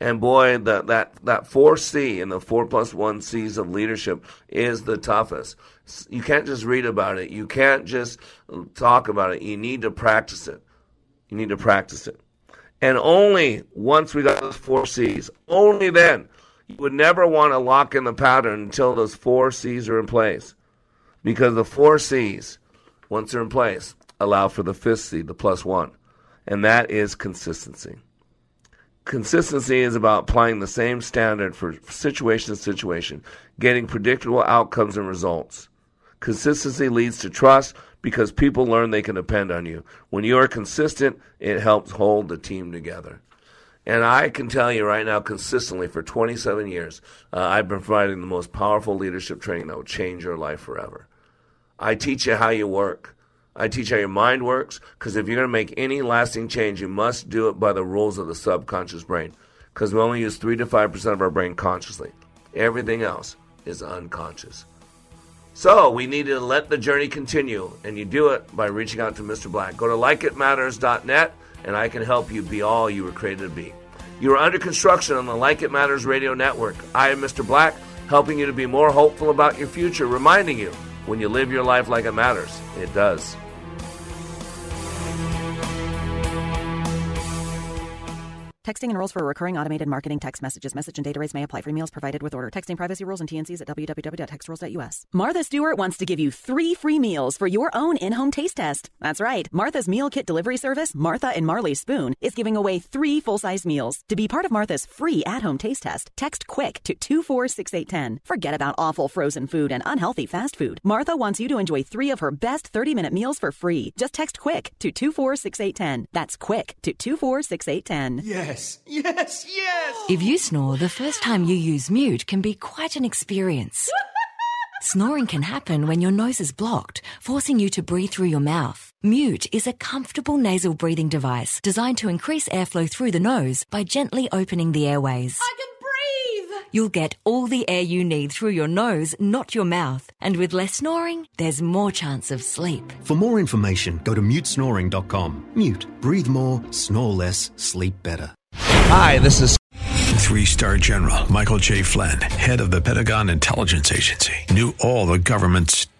And boy, that that that four C and the four plus one C's of leadership is the toughest. You can't just read about it. You can't just talk about it. You need to practice it. You need to practice it. And only once we got those four C's, only then, you would never want to lock in the pattern until those four C's are in place. Because the four C's, once they're in place, allow for the fifth C, the plus one. And that is consistency. Consistency is about applying the same standard for situation to situation, getting predictable outcomes and results. Consistency leads to trust because people learn they can depend on you. When you are consistent, it helps hold the team together. And I can tell you right now, consistently for 27 years, uh, I've been providing the most powerful leadership training that will change your life forever. I teach you how you work. I teach how your mind works because if you're going to make any lasting change, you must do it by the rules of the subconscious brain because we only use 3 to 5% of our brain consciously. Everything else is unconscious. So we need to let the journey continue, and you do it by reaching out to Mr. Black. Go to likeitmatters.net, and I can help you be all you were created to be. You are under construction on the Like It Matters radio network. I am Mr. Black, helping you to be more hopeful about your future, reminding you when you live your life like it matters, it does. Texting enrolls for recurring automated marketing text messages. Message and data rates may apply. Free meals provided with order. Texting privacy rules and TNCs at www.textrules.us. Martha Stewart wants to give you three free meals for your own in-home taste test. That's right. Martha's meal kit delivery service, Martha and Marley Spoon, is giving away three full-size meals. To be part of Martha's free at-home taste test, text QUICK to 246810. Forget about awful frozen food and unhealthy fast food. Martha wants you to enjoy three of her best 30-minute meals for free. Just text QUICK to 246810. That's QUICK to 246810. Yes, yes, yes! If you snore, the first time you use mute can be quite an experience. *laughs* Snoring can happen when your nose is blocked, forcing you to breathe through your mouth. Mute is a comfortable nasal breathing device designed to increase airflow through the nose by gently opening the airways. I can breathe! You'll get all the air you need through your nose, not your mouth. And with less snoring, there's more chance of sleep. For more information, go to mutesnoring.com. Mute. Breathe more, snore less, sleep better. Hi, this is Three star general Michael J. Flynn, head of the Pentagon Intelligence Agency, knew all the government's